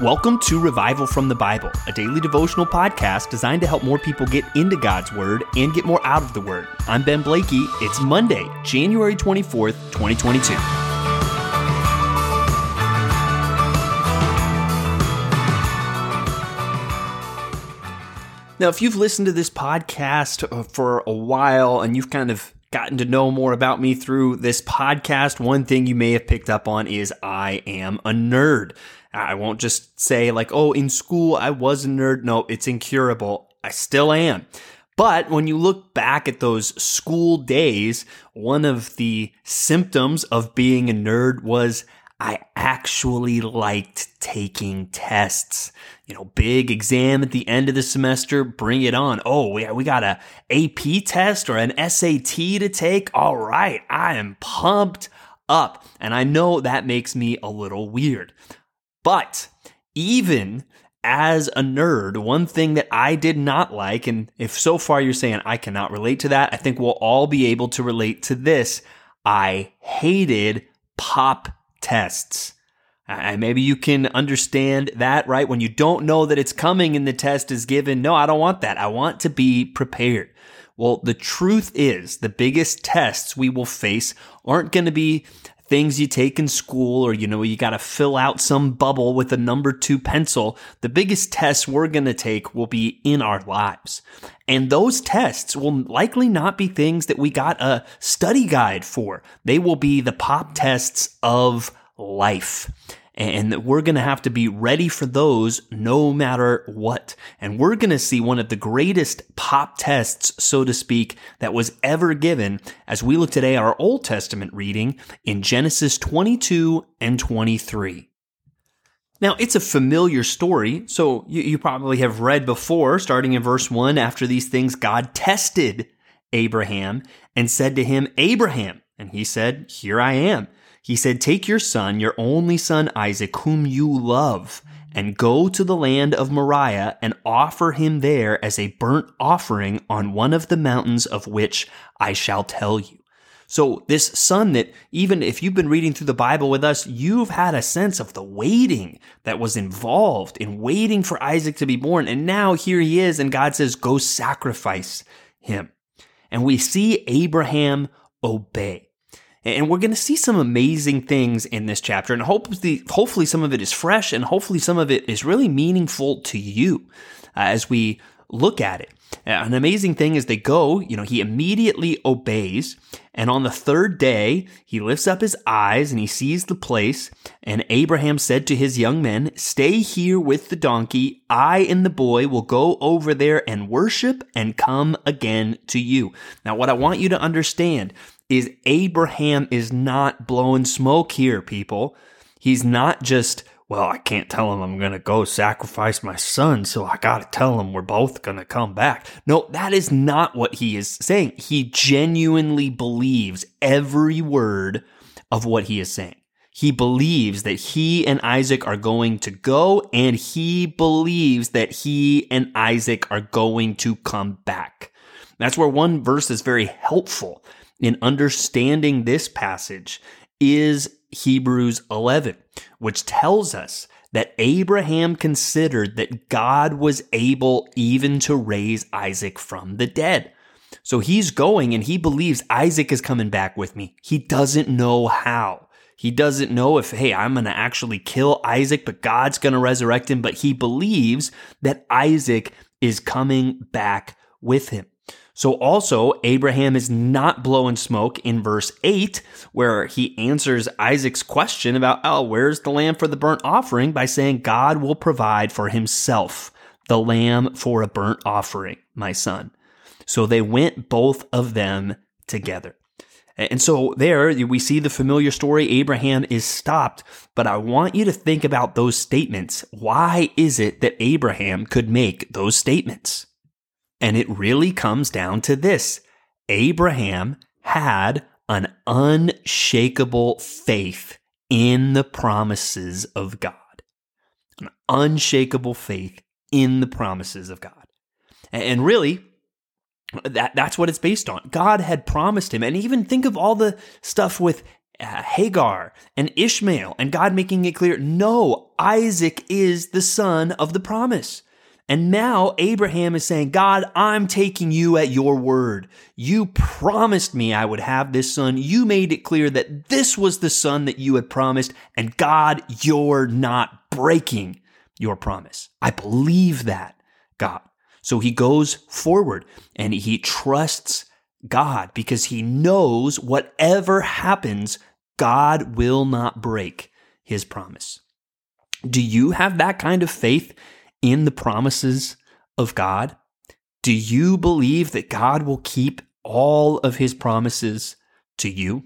Welcome to Revival from the Bible, a daily devotional podcast designed to help more people get into God's Word and get more out of the Word. I'm Ben Blakey. It's Monday, January 24th, 2022. Now, if you've listened to this podcast uh, for a while and you've kind of gotten to know more about me through this podcast, one thing you may have picked up on is I am a nerd. I won't just say like, oh, in school I was a nerd. No, it's incurable. I still am. But when you look back at those school days, one of the symptoms of being a nerd was I actually liked taking tests. You know, big exam at the end of the semester, bring it on. Oh, we, we got a AP test or an SAT to take. All right. I am pumped up. And I know that makes me a little weird. But even as a nerd, one thing that I did not like, and if so far you're saying I cannot relate to that, I think we'll all be able to relate to this. I hated pop tests. And maybe you can understand that, right? When you don't know that it's coming and the test is given. No, I don't want that. I want to be prepared. Well, the truth is the biggest tests we will face aren't going to be things you take in school or, you know, you got to fill out some bubble with a number two pencil. The biggest tests we're going to take will be in our lives. And those tests will likely not be things that we got a study guide for. They will be the pop tests of life. And that we're going to have to be ready for those no matter what. And we're going to see one of the greatest pop tests, so to speak, that was ever given as we look today our Old Testament reading in Genesis 22 and 23. Now, it's a familiar story, so you, you, probably have read before, starting in verse 1 after these things, God tested Abraham and said to him, Abraham. And he said, Here I am. He said, Take your son, your only son Isaac, whom you love, and go to the land of Moriah and offer him there as a burnt offering on one of the mountains of which I shall tell you. So, this son that even if you've been reading through the Bible with us, you've had a sense of the waiting that was involved in waiting for Isaac to be born. And now here he is, and God says, Go sacrifice him. And we see Abraham obey. And we're going to see some amazing things in this chapter. And hopefully, hopefully some of it is fresh and hopefully some of it is really meaningful to you uh, as we look at it. An amazing thing is they go, you know, he immediately obeys. And on the third day, he lifts up his eyes and he sees the place. And Abraham said to his young men, Stay here with the donkey. I and the boy will go over there and worship and come again to you. Now, what I want you to understand is Abraham is not blowing smoke here, people. He's not just, well, I can't tell him I'm going to go sacrifice my son, so I got to tell him we're both going to come back. No, that is not what he is saying. He genuinely believes every word of what he is saying. He believes that he and Isaac are going to go, and he believes that he and Isaac are going to come back. That's where one verse is very helpful in understanding this passage is Hebrews 11, which tells us that Abraham considered that God was able even to raise Isaac from the dead. So he's going and he believes Isaac is coming back with me. He doesn't know how. He doesn't know if, hey, I'm going to actually kill Isaac, but God's going to resurrect him. But he believes that Isaac is coming back with him. So also, Abraham is not blowing smoke in verse 8, where he answers Isaac's question about, oh, where's the lamb for the burnt offering by saying God will provide for himself the lamb for a burnt offering, my son. So they went both of them together. And so there we see the familiar story. Abraham is stopped, but I want you to think about those statements. Why is it that Abraham could make those statements? And it really comes down to this Abraham had an unshakable faith in the promises of God. An unshakable faith in the promises of God. And really, that, that's what it's based on. God had promised him. And even think of all the stuff with uh, Hagar and Ishmael, and God making it clear no, Isaac is the son of the promise. And now Abraham is saying, God, I'm taking you at your word. You promised me I would have this son. You made it clear that this was the son that you had promised. And God, you're not breaking your promise. I believe that, God. So he goes forward and he trusts God because he knows whatever happens, God will not break his promise. Do you have that kind of faith in the promises of God? Do you believe that God will keep all of his promises to you?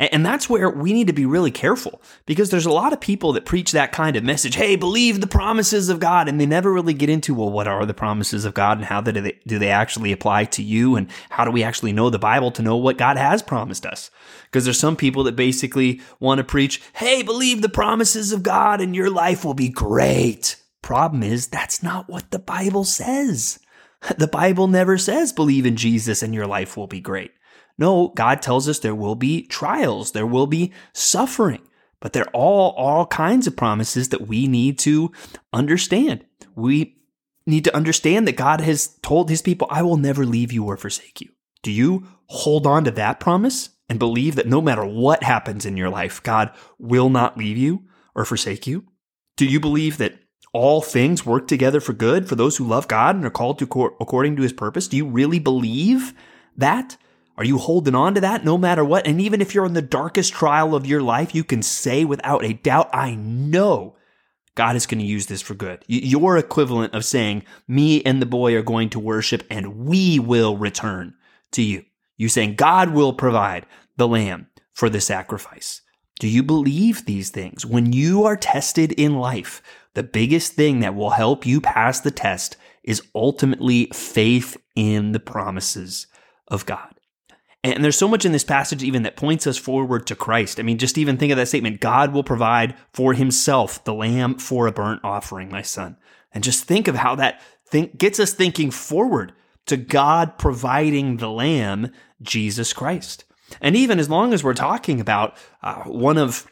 And that's where we need to be really careful because there's a lot of people that preach that kind of message. Hey, believe the promises of God. And they never really get into, well, what are the promises of God and how do they, do they actually apply to you? And how do we actually know the Bible to know what God has promised us? Because there's some people that basically want to preach, hey, believe the promises of God and your life will be great. Problem is, that's not what the Bible says. The Bible never says believe in Jesus and your life will be great. No, God tells us there will be trials, there will be suffering, but they're all all kinds of promises that we need to understand. We need to understand that God has told his people, I will never leave you or forsake you. Do you hold on to that promise and believe that no matter what happens in your life, God will not leave you or forsake you? Do you believe that all things work together for good for those who love God and are called to according to his purpose? Do you really believe that? Are you holding on to that no matter what? And even if you're in the darkest trial of your life, you can say without a doubt, I know God is going to use this for good. Your equivalent of saying, me and the boy are going to worship and we will return to you. You saying God will provide the lamb for the sacrifice. Do you believe these things? When you are tested in life, the biggest thing that will help you pass the test is ultimately faith in the promises of God. And there's so much in this passage even that points us forward to Christ. I mean, just even think of that statement God will provide for himself the lamb for a burnt offering, my son. And just think of how that think, gets us thinking forward to God providing the lamb, Jesus Christ. And even as long as we're talking about uh, one of,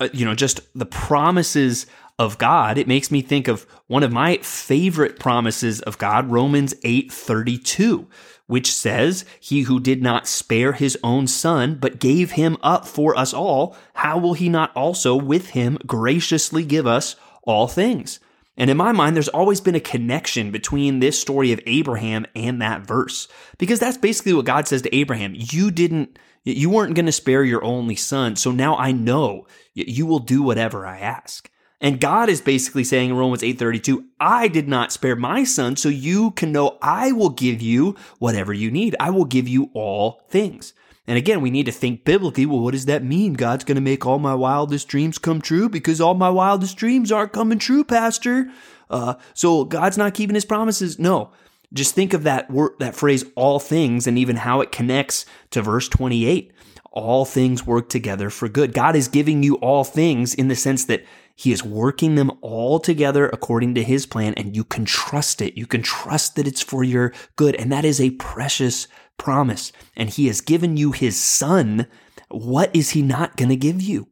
uh, you know, just the promises of God, it makes me think of one of my favorite promises of God, Romans 8:32, which says, He who did not spare his own son, but gave him up for us all, how will he not also with him graciously give us all things? And in my mind, there's always been a connection between this story of Abraham and that verse. Because that's basically what God says to Abraham. You didn't, you weren't going to spare your only son. So now I know you will do whatever I ask. And God is basically saying in Romans 8:32, I did not spare my son so you can know I will give you whatever you need. I will give you all things. And again, we need to think biblically. Well, what does that mean? God's going to make all my wildest dreams come true because all my wildest dreams aren't coming true, Pastor. Uh, so God's not keeping his promises. No, just think of that word, that phrase, all things, and even how it connects to verse 28. All things work together for good. God is giving you all things in the sense that he is working them all together according to his plan, and you can trust it. You can trust that it's for your good. And that is a precious promise. And he has given you his son. What is he not going to give you?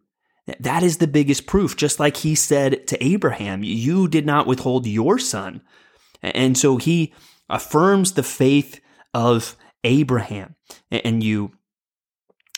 That is the biggest proof. Just like he said to Abraham, you did not withhold your son. And so he affirms the faith of Abraham. And you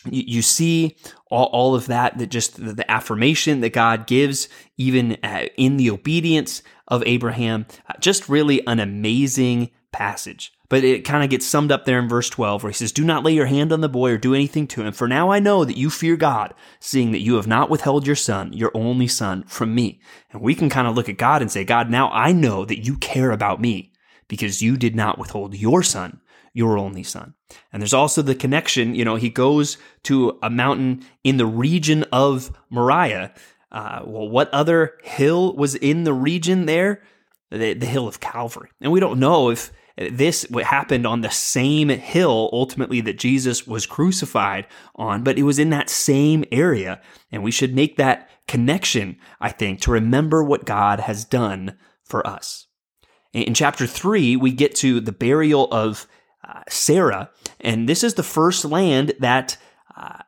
you, see all, all, of that, that just the, the, affirmation that God gives, even uh, in the obedience of Abraham. Uh, just really an amazing passage. But it kind of gets summed up there in verse 12 where he says, Do not lay your hand on the boy or do anything to him. For now I know that you fear God, seeing that you have not withheld your son, your only son, from me. And we can kind of look at God and say, God, now I know that you care about me because you did not withhold your son your only son. And there's also the connection, you know, he goes to a mountain in the region of Moriah. Uh, well, what other hill was in the region there? The, the hill of Calvary. And we don't know if this happened on the same hill ultimately that Jesus was crucified on, but it was in that same area. And we should make that connection, I think, to remember what God has done for us. In chapter three, we get to the burial of Sarah, and this is the first land that uh,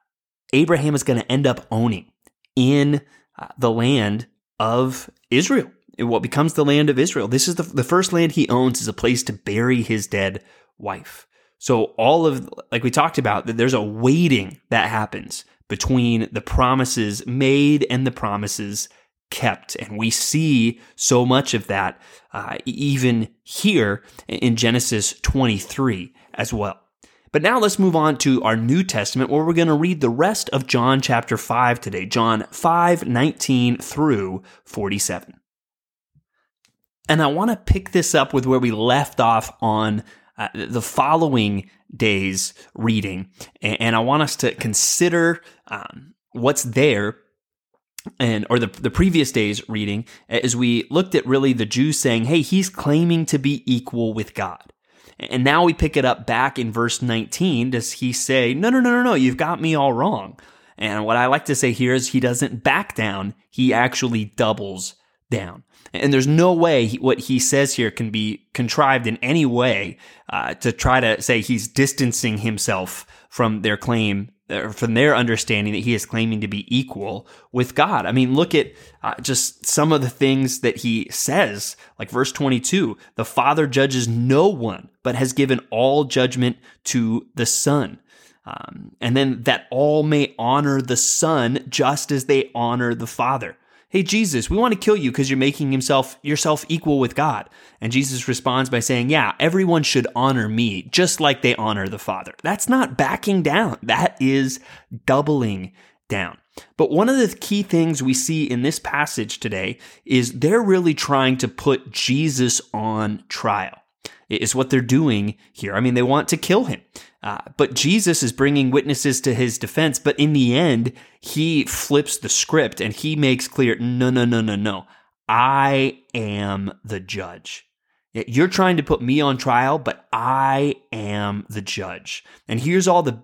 Abraham is going to end up owning in uh, the land of Israel, what becomes the land of Israel. This is the, the first land he owns is a place to bury his dead wife. So all of, like we talked about, that there's a waiting that happens between the promises made and the promises kept. And we see so much of that uh, even here in Genesis 23 as well. But now let's move on to our New Testament where we're going to read the rest of John chapter 5 today, John 5 19 through 47. And I want to pick this up with where we left off on uh, the following day's reading. And I want us to consider um, what's there and or the, the previous day's reading as we looked at really the Jews saying, hey, he's claiming to be equal with God. And now we pick it up back in verse 19. Does he say, no, no, no, no, no, you've got me all wrong? And what I like to say here is he doesn't back down, he actually doubles down. And there's no way he, what he says here can be contrived in any way uh, to try to say he's distancing himself from their claim from their understanding that he is claiming to be equal with God. I mean, look at uh, just some of the things that he says, like verse 22 the Father judges no one, but has given all judgment to the Son. Um, and then that all may honor the Son just as they honor the Father hey jesus we want to kill you because you're making himself yourself equal with god. And jesus responds by saying yeah everyone should honor me just like they honor the father. That's not backing down. That is doubling down. But one of the key things we see in this passage today is they're really trying to put jesus on trial is what they're doing here. I mean, they want to kill him. Uh, but Jesus is bringing witnesses to his defense. But in the end, he flips the script and he makes clear no, no, no, no, no. I am the judge. You're trying to put me on trial, but I am the judge. And here's all the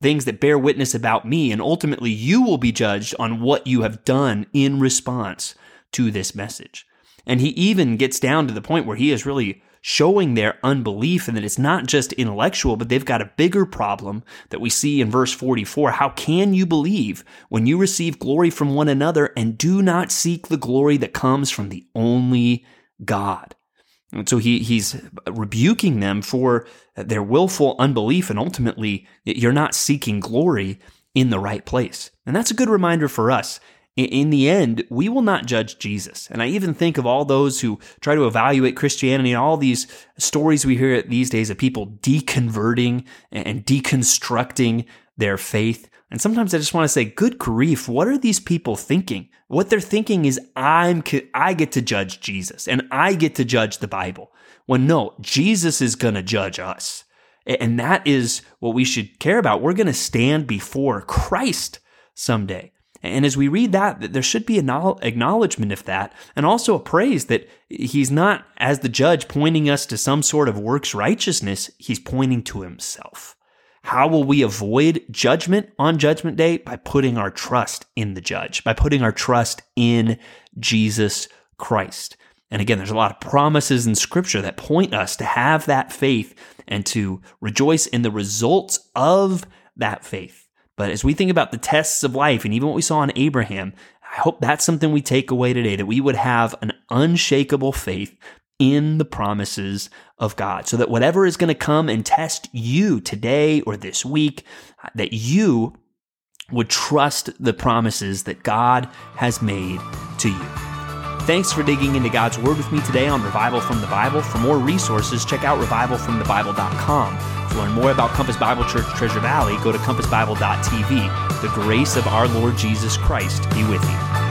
things that bear witness about me. And ultimately, you will be judged on what you have done in response to this message. And he even gets down to the point where he is really showing their unbelief and that it's not just intellectual, but they've got a bigger problem that we see in verse 44. How can you believe when you receive glory from one another and do not seek the glory that comes from the only God? And so he, he's rebuking them for their willful unbelief and ultimately you're not seeking glory in the right place. And that's a good reminder for us in the end, we will not judge Jesus. And I even think of all those who try to evaluate Christianity and all these stories we hear these days of people deconverting and deconstructing their faith. And sometimes I just want to say, good grief, what are these people thinking? What they're thinking is I'm I get to judge Jesus and I get to judge the Bible. When no, Jesus is going to judge us. And that is what we should care about. We're going to stand before Christ someday. And as we read that, there should be an acknowledgement of that and also a praise that he's not, as the judge, pointing us to some sort of works righteousness. He's pointing to himself. How will we avoid judgment on judgment day? By putting our trust in the judge, by putting our trust in Jesus Christ. And again, there's a lot of promises in scripture that point us to have that faith and to rejoice in the results of that faith. But as we think about the tests of life and even what we saw in Abraham, I hope that's something we take away today that we would have an unshakable faith in the promises of God so that whatever is going to come and test you today or this week, uh, that you would trust the promises that God has made to you. Thanks for digging into God's Word with me today on Revival from the Bible. For more resources, check out revivalfromthebible.com. To learn more about Compass Bible Church Treasure Valley, go to compassbible.tv. The grace of our Lord Jesus Christ be with you.